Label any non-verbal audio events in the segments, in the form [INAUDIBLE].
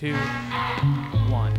two, one.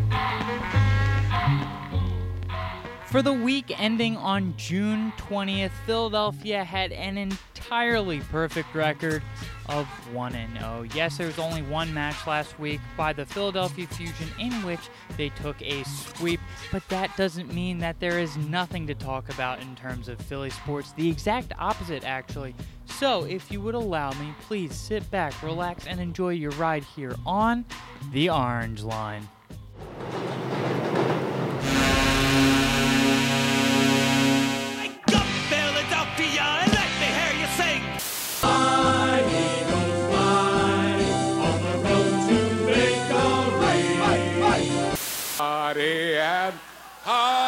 For the week ending on June 20th, Philadelphia had an entirely perfect record of 1 0. Yes, there was only one match last week by the Philadelphia Fusion in which they took a sweep, but that doesn't mean that there is nothing to talk about in terms of Philly sports. The exact opposite, actually. So, if you would allow me, please sit back, relax, and enjoy your ride here on the Orange Line. Had high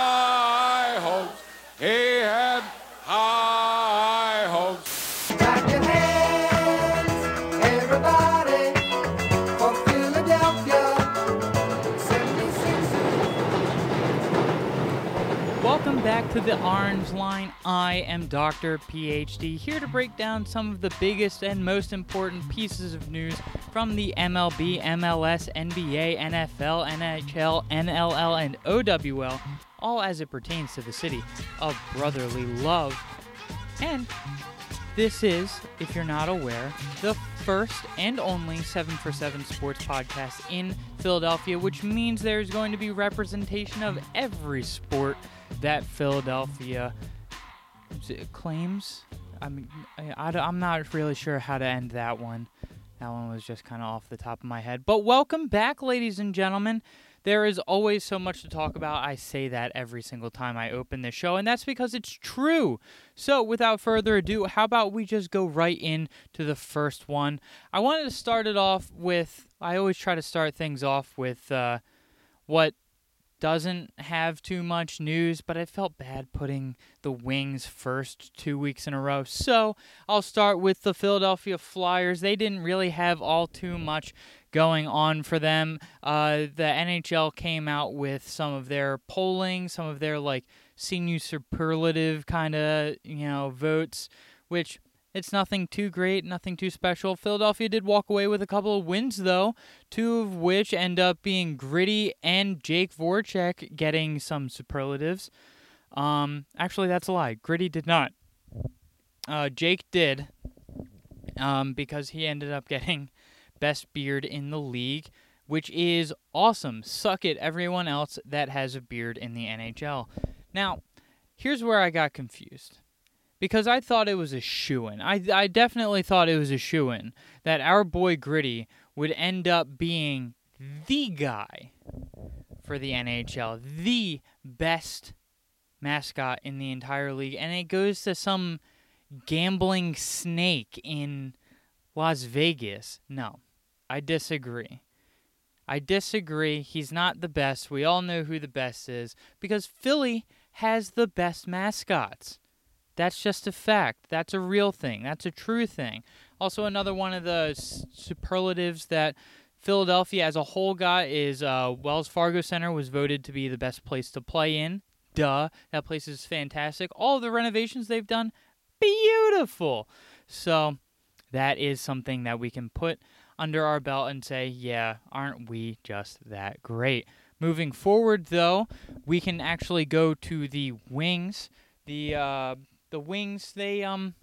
Welcome back to the Orange Line. I am Dr. PhD, here to break down some of the biggest and most important pieces of news from the MLB, MLS, NBA, NFL, NHL, NLL, and OWL, all as it pertains to the city of brotherly love. And this is, if you're not aware, the first and only 7 for 7 sports podcast in Philadelphia, which means there's going to be representation of every sport that Philadelphia claims. I mean, I, am not really sure how to end that one. That one was just kind of off the top of my head. But welcome back, ladies and gentlemen. There is always so much to talk about. I say that every single time I open the show, and that's because it's true. So, without further ado, how about we just go right in to the first one? I wanted to start it off with. I always try to start things off with uh, what doesn't have too much news, but I felt bad putting the Wings first two weeks in a row. So I'll start with the Philadelphia Flyers. They didn't really have all too much going on for them. Uh, the NHL came out with some of their polling, some of their like senior superlative kind of you know votes, which it's nothing too great, nothing too special. Philadelphia did walk away with a couple of wins, though, two of which end up being Gritty and Jake Voracek getting some superlatives. Um, actually, that's a lie. Gritty did not. Uh, Jake did, um, because he ended up getting [LAUGHS] best beard in the league, which is awesome. Suck it, everyone else that has a beard in the NHL. Now, here's where I got confused because I thought it was a shoe in. I, I definitely thought it was a shoe in that our boy Gritty would end up being the guy for the NHL, the best mascot in the entire league. And it goes to some gambling snake in Las Vegas. No, I disagree. I disagree. He's not the best. We all know who the best is because Philly has the best mascots. That's just a fact. That's a real thing. That's a true thing. Also, another one of the superlatives that Philadelphia as a whole got is uh, Wells Fargo Center was voted to be the best place to play in. Duh. That place is fantastic. All the renovations they've done, beautiful. So, that is something that we can put under our belt and say, yeah, aren't we just that great? Moving forward, though, we can actually go to the wings. The uh, the wings, they um,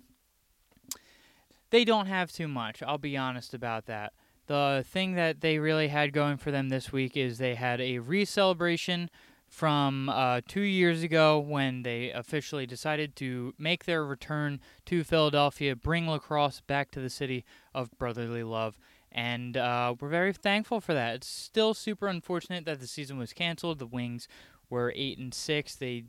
they don't have too much. I'll be honest about that. The thing that they really had going for them this week is they had a re-celebration from uh, two years ago when they officially decided to make their return to Philadelphia, bring lacrosse back to the city of brotherly love. And uh, we're very thankful for that. It's still super unfortunate that the season was canceled. The Wings were eight and six. They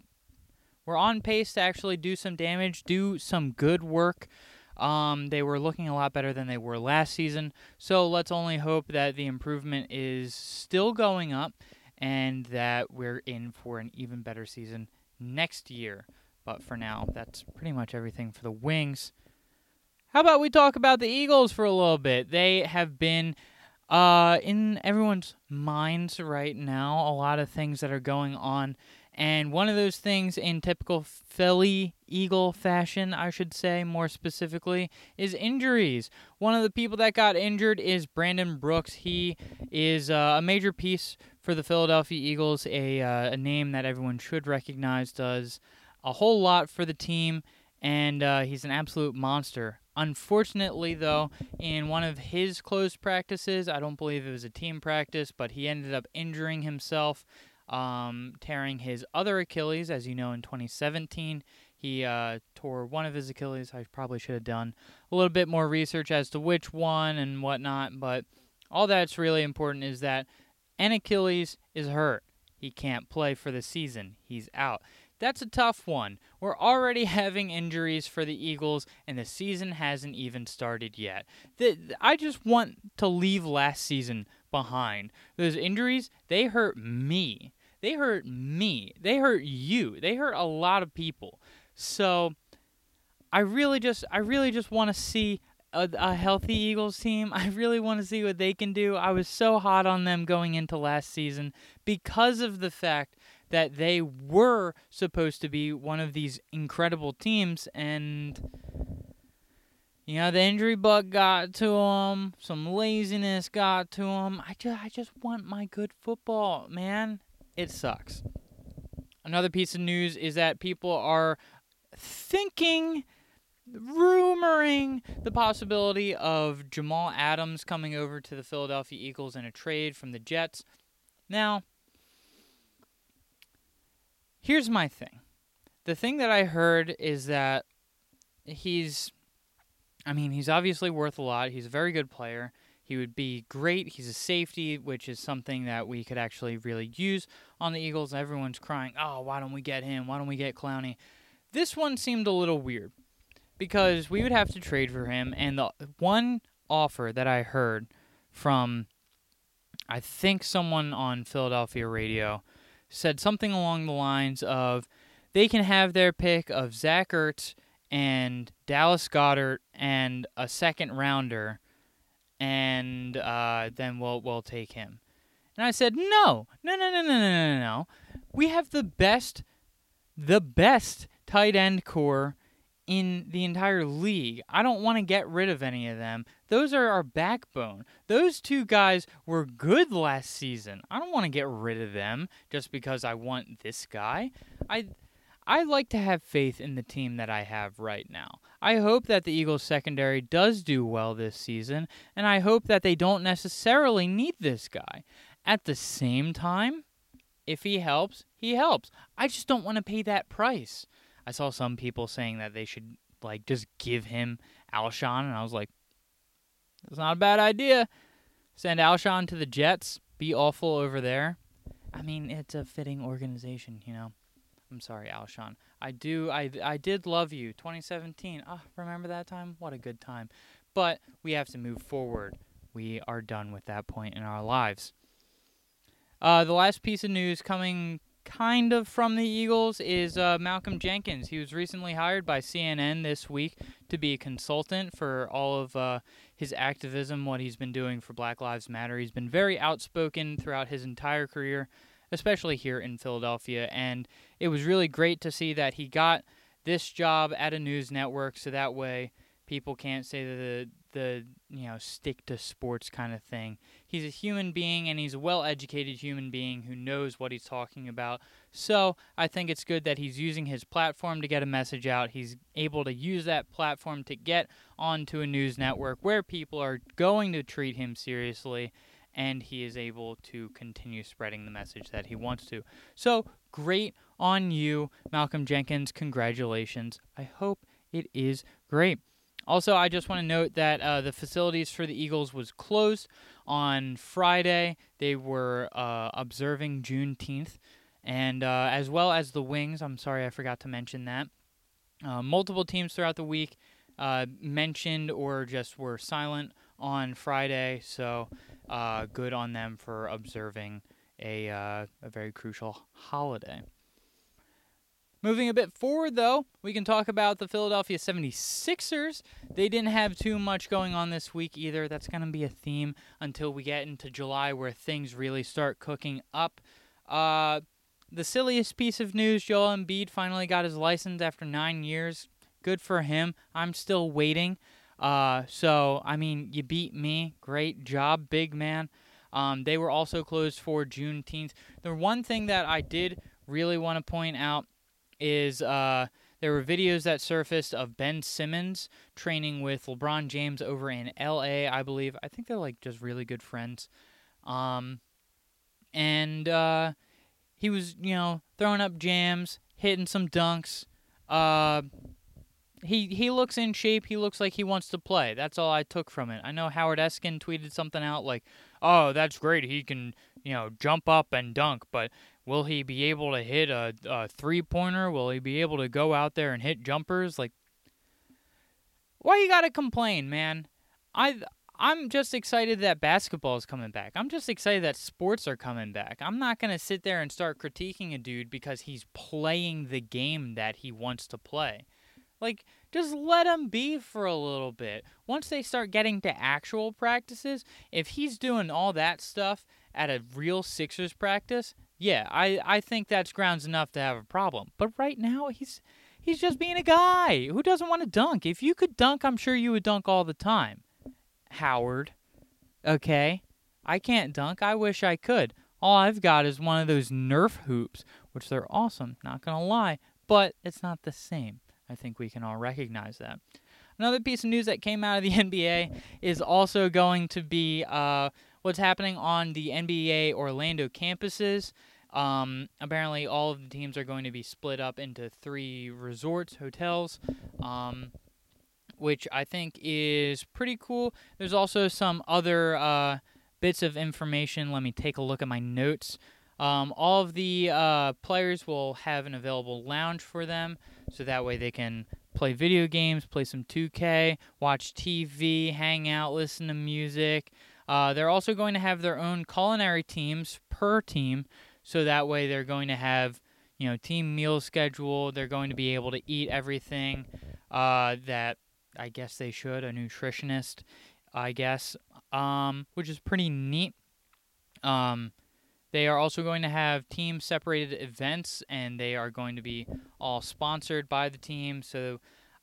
were on pace to actually do some damage, do some good work. Um, they were looking a lot better than they were last season. So let's only hope that the improvement is still going up and that we're in for an even better season next year. But for now, that's pretty much everything for the Wings. How about we talk about the Eagles for a little bit? They have been uh, in everyone's minds right now. A lot of things that are going on, And one of those things, in typical Philly Eagle fashion, I should say more specifically, is injuries. One of the people that got injured is Brandon Brooks. He is uh, a major piece for the Philadelphia Eagles, a, uh, a name that everyone should recognize, does a whole lot for the team, and uh, he's an absolute monster. Unfortunately, though, in one of his closed practices, I don't believe it was a team practice, but he ended up injuring himself, um, tearing his other Achilles. As you know, in 2017, he uh, tore one of his Achilles. I probably should have done a little bit more research as to which one and whatnot, but all that's really important is that an Achilles is hurt. He can't play for the season. He's out. That's a tough one. We're already [LAUGHS] having injuries for the Eagles, and the season hasn't even started yet. The, I just want to leave last season behind. Those injuries, they hurt me. They hurt me. They hurt you. They hurt a lot of people. So I really just I really just want to see a, a healthy Eagles team. [LAUGHS] I really want to see what they can do. I was so hot on them going into last season because of the fact that they were supposed to be one of these incredible teams and you know the injury bug got to them some laziness got to them i just i just want my good football man it sucks another piece of news is that people are thinking rumoring the possibility of Jamal Adams coming over to the Philadelphia Eagles in a trade from the Jets. Now, here's my thing. The thing that I heard is that he's I mean, he's obviously worth a lot. He's a very good player. He would be great. He's a safety, which is something that we could actually really use on the Eagles. Everyone's crying, "Oh, why don't we get him? Why don't we get Clowney?" This one seemed a little weird because we would have to trade for him and the one offer that I heard from I think someone on Philadelphia radio said something along the lines of they can have their pick of Zach Ertz and Dallas Goedert and a second rounder, and uh, then we'll we'll take him. And I said, no, no, no, no, no, no, no, no. We have the best, the best tight end corps in the entire league. I don't want to get rid of any of them. Those are our backbone. Those two guys were good last season. I don't want to get rid of them just because I want this guy. I I like to have faith in the team that I have right now. I hope that the Eagles secondary does do well this season, and I hope that they don't necessarily need this guy. At the same time, if he helps, he helps. I just don't want to pay that price. I saw some people saying that they should like just give him Alshon, and I was like, that's not a bad idea. Send Alshon to the Jets, be awful over there. I mean, it's a fitting organization, you know. I'm sorry, Alshon. I do. I I did love you. 2017. Ah, remember that time? What a good time. But we have to move forward. We are done with that point in our lives. Uh, the last piece of news coming kind of from the Eagles is uh, Malcolm Jenkins. He was recently hired by CNN this week to be a consultant for all of uh, his activism, what he's been doing for Black Lives Matter. He's been very outspoken throughout his entire career, especially here in Philadelphia. And it was really great to see that he got this job at a news network so that way people can't say the the you know stick to sports kind of thing. He's a human being and he's a well-educated human being who knows what he's talking about. So, I think it's good that he's using his platform to get a message out. He's able to use that platform to get onto a news network where people are going to treat him seriously and he is able to continue spreading the message that he wants to. So, great on you, Malcolm Jenkins. Congratulations. I hope it is great. Also, I just want to note that uh, the facilities for the Eagles was closed on Friday. They were uh, observing Juneteenth, and uh, as well as the Wings. I'm sorry, I forgot to mention that. Uh, multiple teams throughout the week uh, mentioned or just were silent on Friday, so uh, good on them for observing a a very crucial holiday. Moving a bit forward, though, we can talk about the Philadelphia 76ers. They didn't have too much going on this week either. That's going to be a theme until we get into July where things really start cooking up. Uh, the silliest piece of news: Joel Embiid finally got his license after nine years. Good for him. I'm still waiting. Uh, so I mean, you beat me. Great job, big man. Um, they were also closed for Juneteenth. The one thing that I did really want to point out is uh, there were videos that surfaced of Ben Simmons training with LeBron James over in L.A. I believe. I think they're like just really good friends. Um, and uh, he was, you know, throwing up jams, hitting some dunks. Uh, he he looks in shape. He looks like he wants to play. That's all I took from it. I know Howard Eskin tweeted something out like, "Oh, that's great. He can, you know, jump up and dunk, but will he be able to hit a, a three pointer? Will he be able to go out there and hit jumpers? Like, why you gotta complain, man? I I'm just excited that basketball is coming back. I'm just excited that sports are coming back. I'm not gonna sit there and start critiquing a dude because he's playing the game that he wants to play. Like, just let him be for a little bit. Once they start getting to actual practices, if he's doing all that stuff at a real Sixers practice, yeah, I, I think that's grounds enough to have a problem. But right now, he's he's just being a guy who doesn't want to dunk. If you could dunk, I'm sure you would dunk all the time. Howard, okay? I can't dunk. I wish I could. All I've got is one of those Nerf hoops, which they're awesome, not gonna lie, but it's not the same. I think we can all recognize that. Another piece of news that came out of the [LAUGHS] NBA is also going to be uh, what's happening on the NBA Orlando campuses. Um, apparently, all of the teams are going to be split up into three resorts, hotels, um, which I think is pretty cool. There's also some other uh, bits of information. Let me take a look at my notes. Um, all of the uh, players will have an available lounge for them, so that way they can play video games, play some 2K, watch TV, hang out, listen to music. Uh, they're also going to have their own culinary teams per team, so that way they're going to have you know team meal schedule. They're going to be able to eat everything uh, that I guess they should. A nutritionist, I guess, um, which is pretty neat. Um, they are also going to have team separated events, and they are going to be all sponsored by the team. So,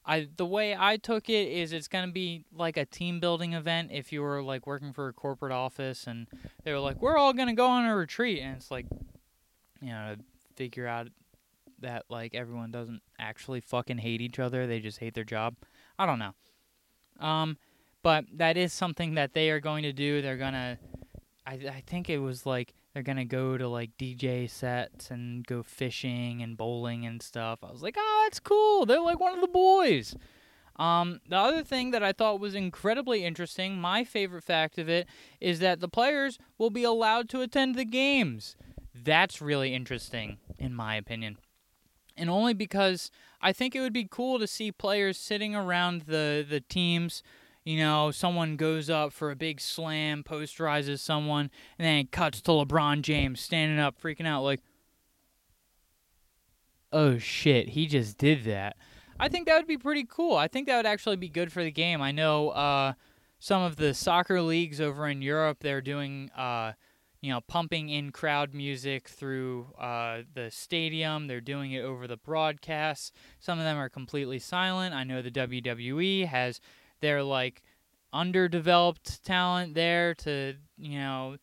I the way I took it is it's going to be like a team building event. If you were like working for a corporate office, and they were like, "We're all going to go on a retreat," and it's like, you know, to figure out that like everyone doesn't actually fucking hate each other; they just hate their job. I don't know. Um, but that is something that they are going to do. They're gonna. I I think it was like they're gonna go to like DJ sets and go fishing and bowling and stuff. I was like, oh, that's cool. They're like one of the boys. Um, the other thing that I thought was incredibly interesting, my favorite fact of it, is that the players will be allowed to attend the games. That's really interesting, in my opinion. And only because I think it would be cool to see players sitting around the, the teams you know, someone goes up for a big slam, posterizes someone, and then it cuts to LeBron James standing up, freaking out, like, oh shit, he just did that. I think that would be pretty cool. I think that would actually be good for the game. I know uh, some of the soccer leagues over in Europe, they're doing, uh, you know, pumping in crowd music through uh, the stadium. They're doing it over the broadcasts. Some of them are completely silent. I know the WWE has their like underdeveloped talent there to you know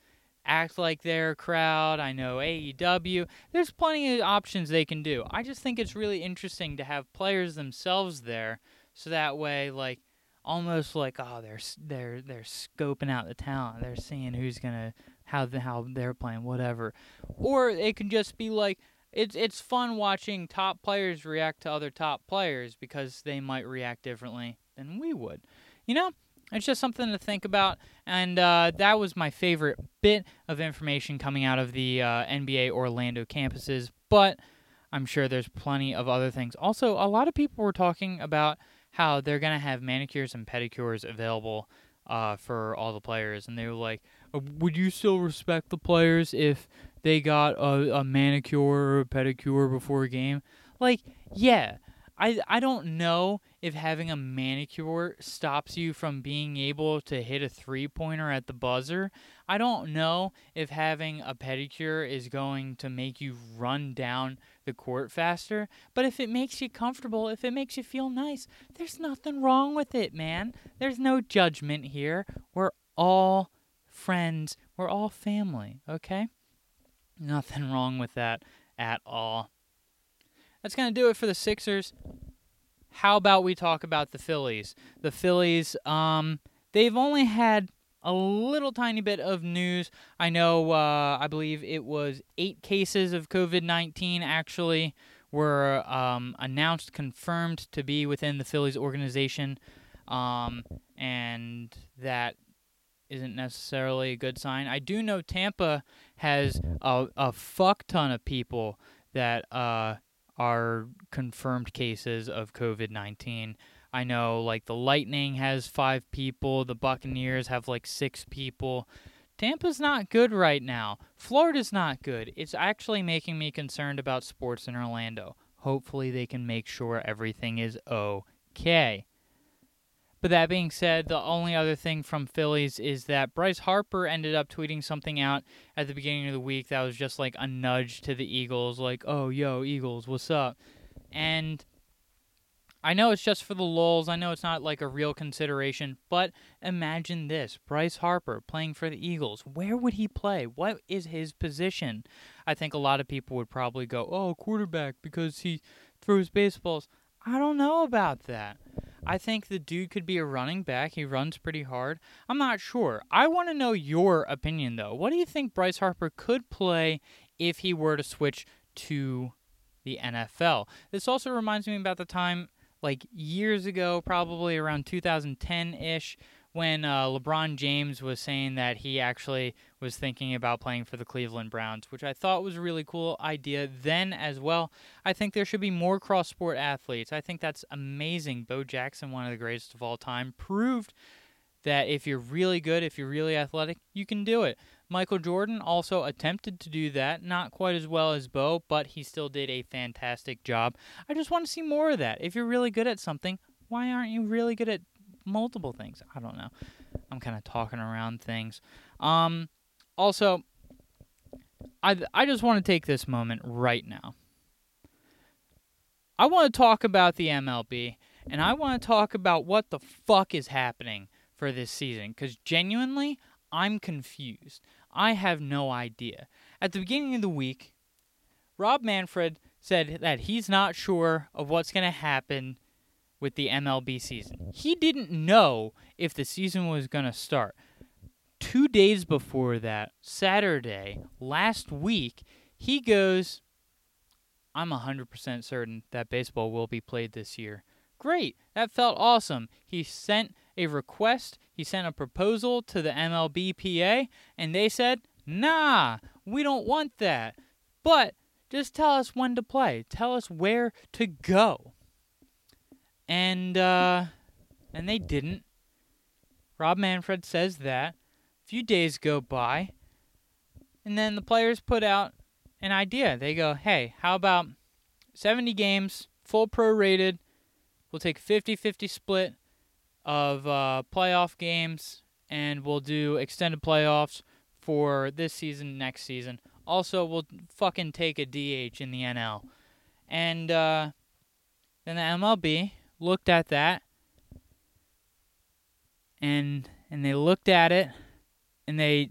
act like their crowd. I know AEW. There's plenty of options they can do. I just think it's really interesting to have players themselves there, so that way, like, almost like oh, they're they're they're scoping out the talent. They're seeing who's gonna how the, how they're playing, whatever. Or it can just be like. It's it's fun watching top players react to other top players because they might react differently than we would. You know, it's just something to think about. And uh, that was my favorite bit of information coming out of the uh, NBA Orlando campuses. But I'm sure there's plenty of other things. Also, a lot of people were talking about how they're going to have manicures and pedicures available uh, for all the players. And they were like, "Uh, Would you still respect the players if they got a, a manicure or a pedicure before a game? Like, yeah. I I don't know if having a manicure stops you from being able to hit a three pointer at the buzzer. I don't know if having a pedicure is going to make you run down the court faster, but if it makes you comfortable, if it makes you feel nice, there's nothing wrong with it, man. There's no judgment here. We're all friends. We're all family, okay? Nothing wrong with that at all. That's going to do it for the Sixers. How about we talk about the Phillies? The Phillies, um, they've only had a little tiny bit of news. I know, uh, I believe it was eight cases of COVID 19 actually were um, announced, confirmed to be within the Phillies organization. Um, and that isn't necessarily a good sign. I do know Tampa has a, a fuck ton of people that uh, are confirmed cases of COVID 19. I know, like, the Lightning has five people, the Buccaneers have like six people. Tampa's not good right now. Florida's not good. It's actually making me concerned about sports in Orlando. Hopefully, they can make sure everything is okay. But that being said, the only other thing from Phillies is that Bryce Harper ended up tweeting something out at the beginning of the week that was just like a nudge to the Eagles, like, oh, yo, Eagles, what's up? And I know it's just for the lulz. I know it's not like a real consideration, but imagine this Bryce Harper playing for the Eagles. Where would he play? What is his position? I think a lot of people would probably go, oh, quarterback, because he throws baseballs. I don't know about that. I think the dude could be a running back. He runs pretty hard. I'm not sure. I want to know your opinion, though. What do you think Bryce Harper could play if he were to switch to the NFL? This also reminds me about the time, like years ago, probably around 2010 ish, when uh, LeBron James was saying that he actually was thinking about playing for the Cleveland Browns, which I thought was a really cool idea then as well. I think there should be more cross sport athletes. I think that's amazing. Bo Jackson, one of the greatest of all time, proved that if you're really good, if you're really athletic, you can do it. Michael Jordan also attempted to do that, not quite as well as Bo, but he still did a fantastic job. I just want to see more of that. If you're really good at something, why aren't you really good at multiple things. I don't know. I'm kind of talking around things. Um, also, I I just want to take this moment right now. I want to talk about the MLB, and I want to talk about what the fuck is happening for this season. Because genuinely, I'm confused. I have no idea. At the beginning of the week, Rob Manfred said that he's not sure of what's going to happen with the MLB season. He didn't know if the season was going to start. Two days before that, Saturday, last week, he goes, I'm 100% certain that baseball will be played this year. Great. That felt awesome. He sent a request, he sent a proposal to the MLBPA, and they said, nah, we don't want that. But just tell us when to play, tell us where to go and uh, and they didn't. Rob Manfred says that. A few days go by, and then the players put out an idea. They go, "Hey, how about 70 games, full prorated? We'll take 50-50 split of uh, playoff games, and we'll do extended playoffs for this season, next season. Also, we'll fucking take a DH in the NL." And uh, then the MLB looked at that and and they looked at it and they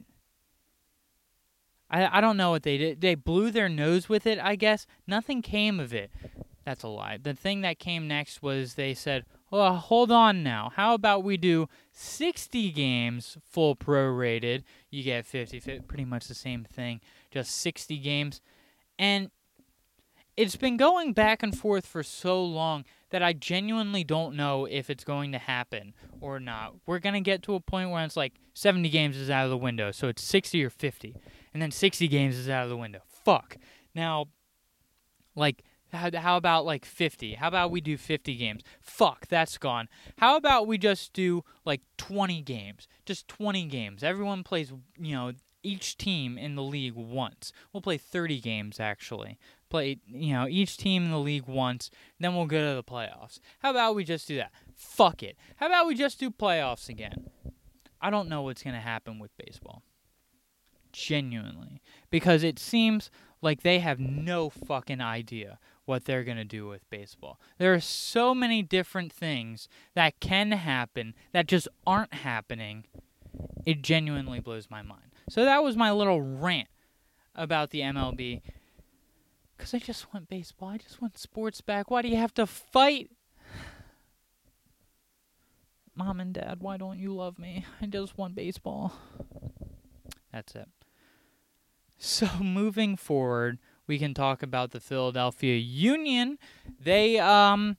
I I don't know what they did. They blew their nose with it, I guess. Nothing came of it. That's a lie. The thing that came next was they said, "Well, hold on now. How about we do 60 games full prorated? You get 50, pretty much the same thing, just 60 games." And it's been going back and forth for so long that I genuinely don't know if it's going to happen or not. We're going to get to a point where it's like 70 games is out of the window, so it's 60 or 50. And then 60 games is out of the window. Fuck. Now, like, how, about like 50? How about we do 50 games? Fuck, that's gone. How about we just do like 20 games? Just 20 games. Everyone plays, you know, each team in the league once. We'll play 30 games actually. Play, you know, each team in the league once, then we'll go to the playoffs. How about we just do that? Fuck it. How about we just do playoffs again? I don't know what's going to happen with baseball. Genuinely. Because it seems like they have no fucking idea what they're going to do with baseball. There are so many different things that can happen that just aren't happening. It genuinely blows my mind. So that was my little rant about the MLB. Because I just want baseball. I just want sports back. Why do you have to fight? Mom and Dad, why don't you love me? I just want baseball. That's it. So [LAUGHS] moving forward, we can talk about the Philadelphia Union. They um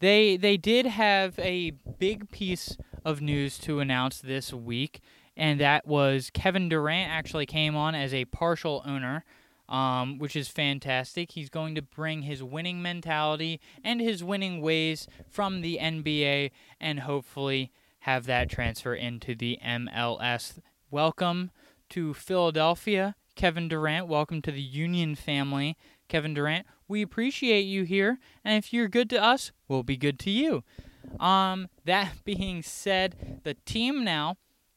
they they did have a big piece of news to announce this week, and that was Kevin Durant actually came on as a partial owner. Um, which is fantastic. He's going to bring his winning mentality and his winning ways from the NBA and hopefully have that transfer into the MLS. Welcome to Philadelphia, Kevin Durant. Welcome to the Union family, Kevin Durant. We appreciate you here, and if you're good to us, we'll be good to you. Um, that [LAUGHS] being said, the team now,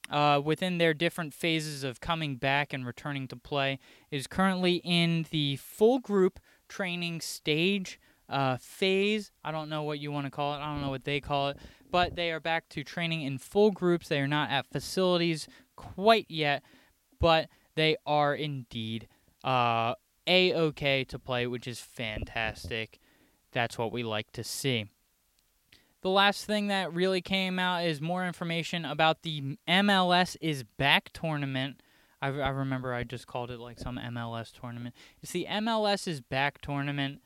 uh, within their different phases of coming back and returning to play, is currently in the full group training stage uh, phase. I don't know what you want to call it. I don't know what they call it, but they are back to training in full groups. They are not at facilities quite yet, but they are indeed uh, a okay to play, which is fantastic. That's what we like to see. The last thing that really came out is more information about the MLS is back tournament. I, I remember I just called it like some MLS tournament. It's the MLS is back tournament.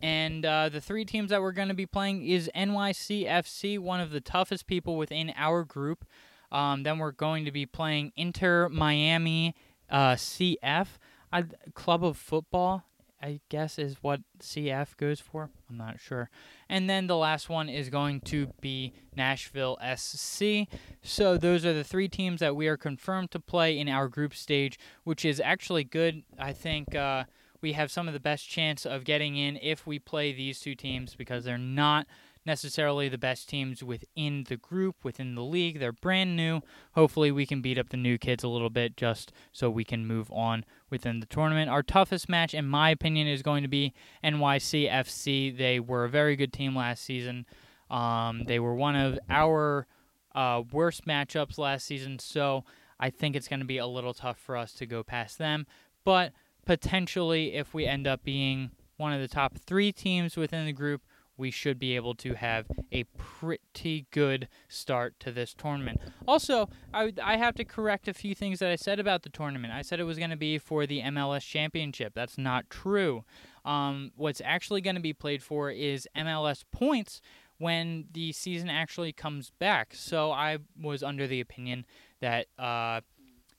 And uh, the three teams that we're going to be playing is NYCFC, one of the toughest people within our group. Um, then we're going to be playing Inter Miami uh, CF, I, Club of Football, I guess is what CF goes for. I'm not sure. And then the last one is going to be Nashville SC. So those are the three teams that we are confirmed to play in our group stage, which is actually good. I think uh, we have some of the best chance of getting in if we play these two teams because they're not necessarily the best teams within the group, within the league. They're brand new. Hopefully, we can beat up the new kids a little bit just so we can move on within the tournament. Our toughest match, in my opinion, is going to be NYCFC. They were a very good team last season. Um, they were one of our uh, worst matchups last season, so I think it's going to be a little tough for us to go past them. But potentially, if we end up being one of the top three teams within the group, we should be able to have a pretty good start to this tournament. Also, I, I have to correct a few things that I said about the tournament. I said it was going to be for the MLS Championship. That's not true. Um, what's actually going to be played for is MLS points when the season actually comes back. So I was under the opinion that uh,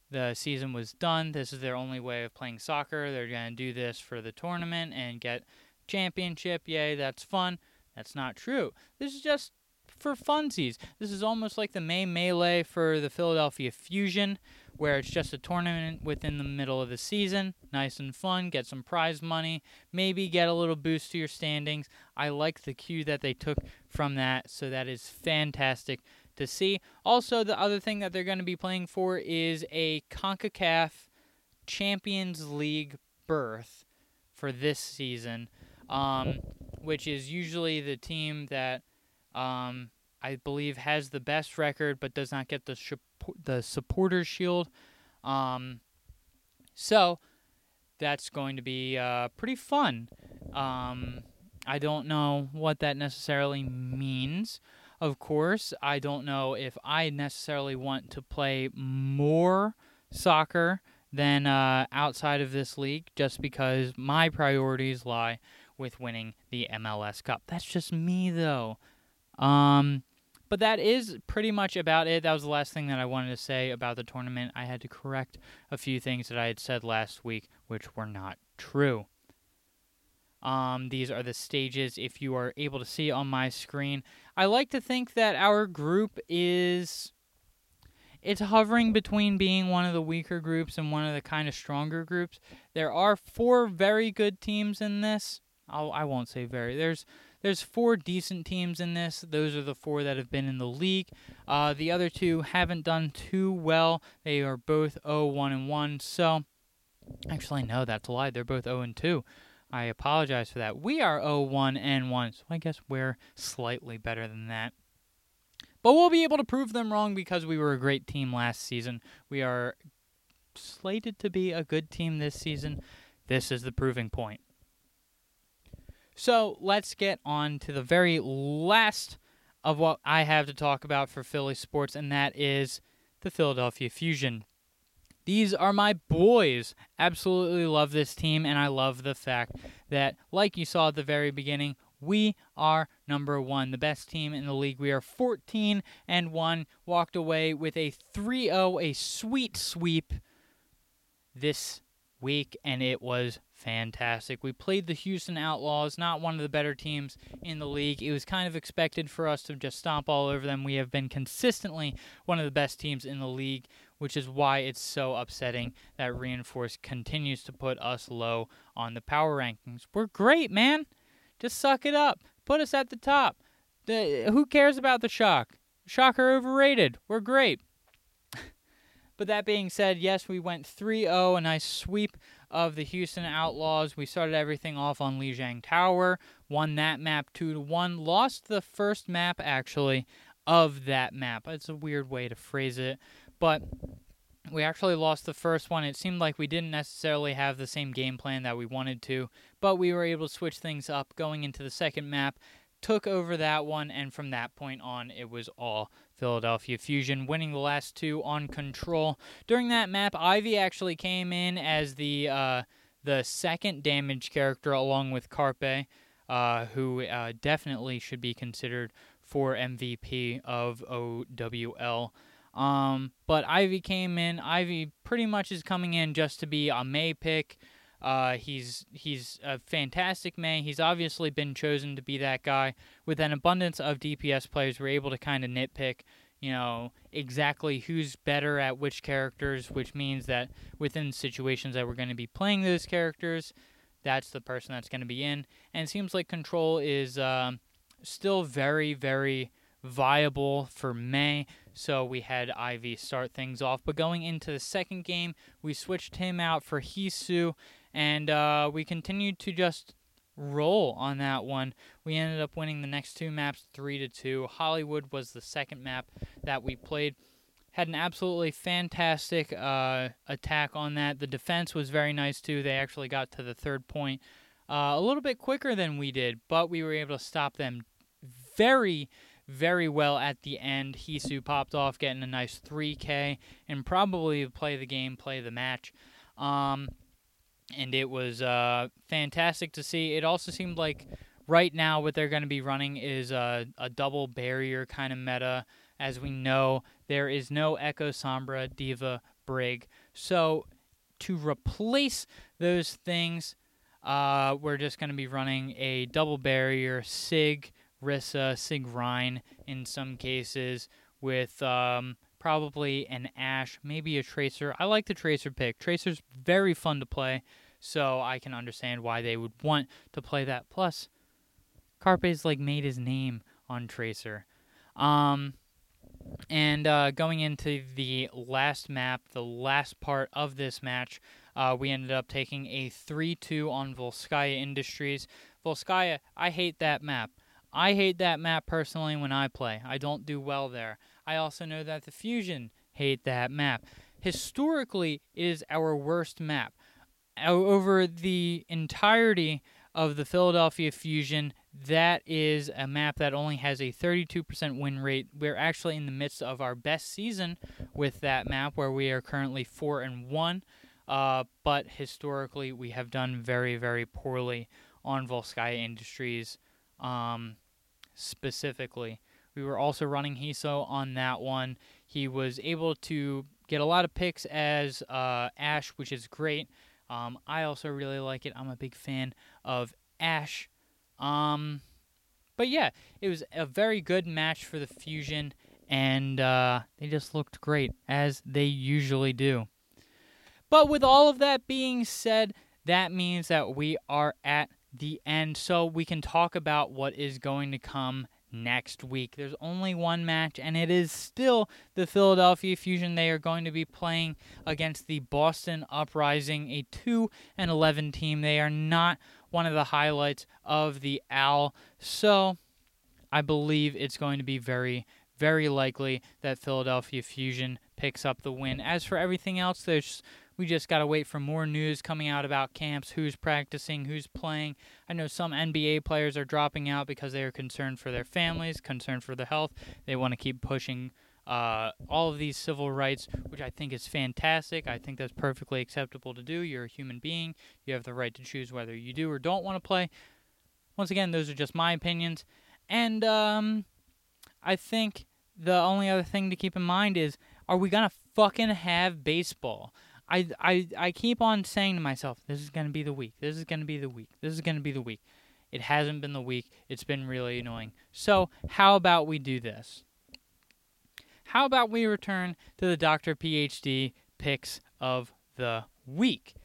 the season was done. This is their only way of playing soccer. They're going to do this for the tournament and get championship. Yay, that's fun. That's not true. This is just for funsies. This is almost like the May Melee for the Philadelphia Fusion, where it's just a tournament within the middle of the season. Nice and fun. Get some prize money. Maybe get a little boost to your standings. I like the cue that they took from that, so that is fantastic to see. Also, the other thing that they're going to be playing for is a CONCACAF Champions League berth for this season, um, which is usually the team that um, I believe has the best record but does not get the sh- the supporters shield. Um, so that's going to be uh, pretty fun. Um, I don't know what that necessarily means. Of course, I don't know if I necessarily want to play more soccer than uh, outside of this league, just because my priorities lie with winning the MLS Cup. That's just me, though. Um, but that is pretty much about it. That was the last thing that I wanted to say about the tournament. I had to correct a few things that I had said last week, which were not true. Um, these are the stages if you are able to see on my screen. I like to think that our group is it's hovering between being one of the weaker groups and one of the kind of stronger groups. There are four very good teams in this. I'll, I won't say very. There's there's four decent teams in this. Those are the four that have been in the league. Uh, the other two haven't done too well. They are both 0-1 and 1. So, actually, no, that's a lie. They're both 0 and 2. I apologize for that. We are 0-1 and 1. So I guess we're slightly better than that. But we'll be able to prove them wrong because we were a great team last season. We are slated to be a good team this season. This is the proving point. So let's get on to the very last of what I have to talk about for Philly sports, and that is the Philadelphia Fusion. These are my boys. Absolutely love this team, and I love the fact that, like you saw at the very beginning, we are number one, the best team in the league. We are 14 and 1, walked away with a 3 0, a sweet sweep this week, and it was fantastic. We played the Houston Outlaws, not one of the better teams in the league. It was kind of expected for us to just stomp all over them. We have been consistently one of the best teams in the league, which is why it's so upsetting that Reinforce continues to put us low on the power rankings. We're great, man. Just suck it up. Put us at the top. The, who cares about the shock? Shock are overrated. We're great. [LAUGHS] but that being said, yes, we went 3 0, a nice sweep of the Houston Outlaws. We started everything off on Lijiang Tower, won that map 2 to 1, lost the first map actually of that map. It's a weird way to phrase it, but we actually lost the first one. It seemed like we didn't necessarily have the same game plan that we wanted to, but we were able to switch things up going into the second map. Took over that one, and from that point on, it was all Philadelphia Fusion, winning the last two on control. During that map, Ivy actually came in as the uh, the second damage character, along with Carpe, uh, who uh, definitely should be considered for MVP of OWL. Um, but Ivy came in. Ivy pretty much is coming in just to be a Mei pick. Uh, he's he's a fantastic man. He's obviously been chosen to be that guy. With an abundance of DPS players, we're able to kind of nitpick, you know, exactly who's better at which characters, which means that within situations that we're going to be playing those characters, that's the person that's going to be in. And it seems like Control is um, still very, very viable for Mei. So we had Ivy start things off. But going into the second game, we switched him out for Heesu, and uh, we continued to just roll on that one. We ended up winning the next two maps three to two. Hollywood was the second map that we played. Had an absolutely fantastic uh, attack on that. The defense was very nice too. They actually got to the third point uh, a little bit quicker than we did, but we were able to stop them very, very well at the end. Heesu popped off, getting a nice 3K, and probably play the game, play the match. Um, and it was uh, fantastic to see. It also seemed like right now what they're going to be running is a, a double barrier kind of meta. As we know, there is no Echo Sombra D.Va Brig. So to replace those things, uh, we're just going to be running a double barrier Sig Orisa, Sig Rein in some cases, with um, probably an Ash, maybe a Tracer. I like the Tracer pick. Tracer's very fun to play, so I can understand why they would want to play that. Plus, Carpe's like made his name on Tracer. Um, and uh, going into the last map, the last part of this match, uh, we ended up taking a 3 2 on Volskaya Industries. Volskaya, I hate that map. I hate that map personally when I play. I don't do well there. I also know that the Fusion hate that map. Historically, it is our worst map. Over the entirety of the Philadelphia Fusion, that is a map that only has a 32% win rate. We're actually in the midst of our best season with that map, where we are currently four and one. Uh, but historically, we have done very, very poorly on Volskaya Industries um, specifically. We were also running Heesu on that one. He was able to get a lot of picks as uh, Ash, which is great. Um, I also really like it. I'm a big fan of Ash. Um, but yeah, it was a very good match for the Fusion, and uh, they just looked great as they usually do. But with all of that being said, that means that we are at the end, so we can talk about what is going to come next week. There's only one match, and it is still the Philadelphia Fusion. They are going to be playing against the Boston Uprising, a 2 and 11 team. They are not one of the highlights of the Owl, so I believe it's going to be very, very likely that Philadelphia Fusion picks up the win. As for everything else, there's we just got to wait for more news coming out about camps, who's practicing, who's playing. I know some NBA players are dropping out because they are concerned for their families, concerned for their health. They want to keep pushing uh, all of these civil rights, which I think is fantastic. I think that's perfectly acceptable to do. You're a human being. You have the right to choose whether you do or don't want to play. Once again, those are just my opinions. And um, I think the only other thing to keep in mind is are we going to fucking have baseball? I, I, I keep on saying to myself, this is to be the week. This is to be the week. This is to be the week. It hasn't been the week. It's been really annoying. So, how about we do this? How about we return to the Docter PhD picks of the week?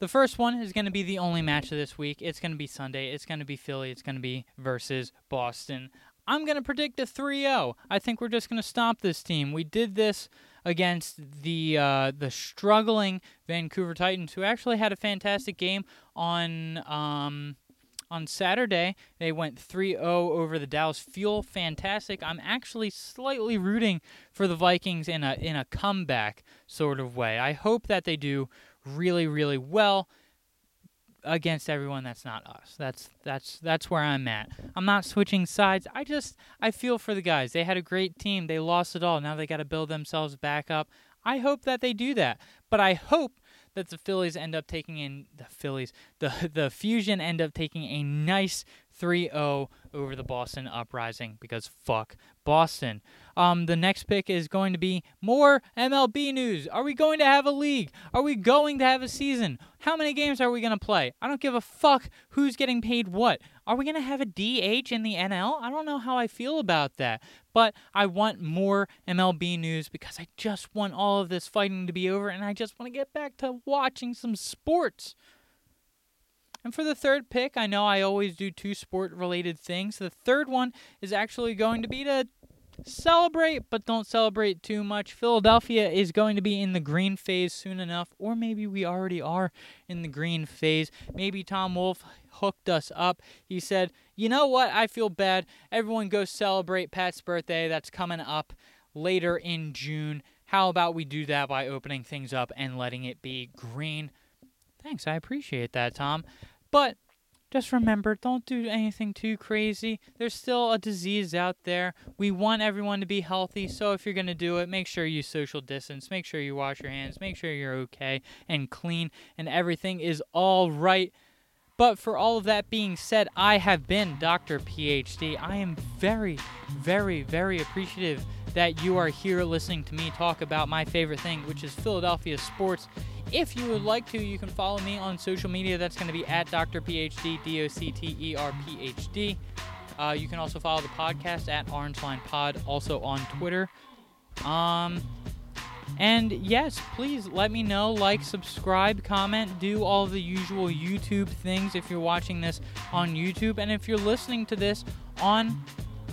The first one is going to be the only match of this week. It's going to be Sunday. It's going to be Philly. It's going to be versus Boston. I'm going to predict a 3 0. I think we're just going to stop this team. We did this against the uh, the struggling Vancouver Titans, who actually had a fantastic game on um, on Saturday. They went 3-0 over the Dallas Fuel. Fantastic. I'm actually slightly rooting for the Vikings in a in a comeback sort of way. I hope that they do really really well against everyone that's not us. That's that's that's where I'm at. I'm not switching sides. I just I feel for the guys. They had a great team. They lost it all. Now they got to build themselves back up. I hope that they do that. But I hope that the Phillies end up taking in the Phillies, the the Fusion end up taking a nice 3-0 over the Boston Uprising because fuck Boston. Um, the next pick is going to be more MLB news. Are we going to have a league? Are we going to have a season? How many games are we going to play? I don't give a fuck who's getting paid what. Are we going to have a DH in the NL? I don't know how I feel about that. But I want more MLB news because I just want all of this fighting to be over and I just want to get back to watching some sports. And for the third pick, I know I always do two sport related things. The third one is actually going to be to celebrate, but don't celebrate too much. Philadelphia is going to be in the green phase soon enough, or maybe we already are in the green phase. Maybe Tom Wolf hooked us up. He said, You know what? I feel bad. Everyone go celebrate Pat's birthday. That's coming up later in June. How about we do that by opening things up and letting it be green? Thanks, I appreciate that, Tom. But just remember, don't do anything too crazy. There's still a disease out there. We want everyone to be healthy, so if you're going to do it, make sure you social distance, make sure you wash your hands, make sure you're okay and clean, and everything is all right. But for all of that being said, I have been Docter PhD. I am very, very, very appreciative that you are here listening to me talk about my favorite thing, which is Philadelphia sports. If you would like to, you can follow me on social media. That's going to be at Docter PhD, D O C T E R P H D. Uh, you can also follow the podcast at Orange Line Pod, also on Twitter. Um, and yes, please let me know, like, subscribe, comment, do all the usual YouTube things if you're watching this on YouTube. And if you're listening to this on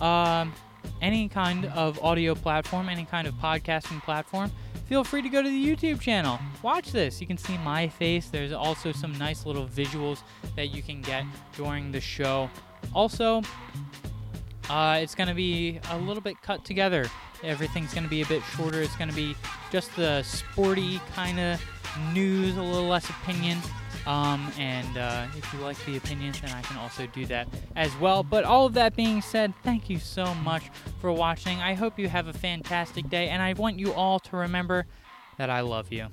um, any kind of audio platform, any kind of podcasting platform, feel free to go to the YouTube channel. Watch this. You can see my face. There's also some nice little visuals that you can get during the show. Also, uh, it's going to be a little bit cut together. Everything's going to be a bit shorter. It's going to be just the sporty kind of news, a little less opinion. Um, and uh, if you like the opinions, then I can also do that as well. But all of that being said, thank you so much for watching. I hope you have a fantastic day, and I want you all to remember that I love you.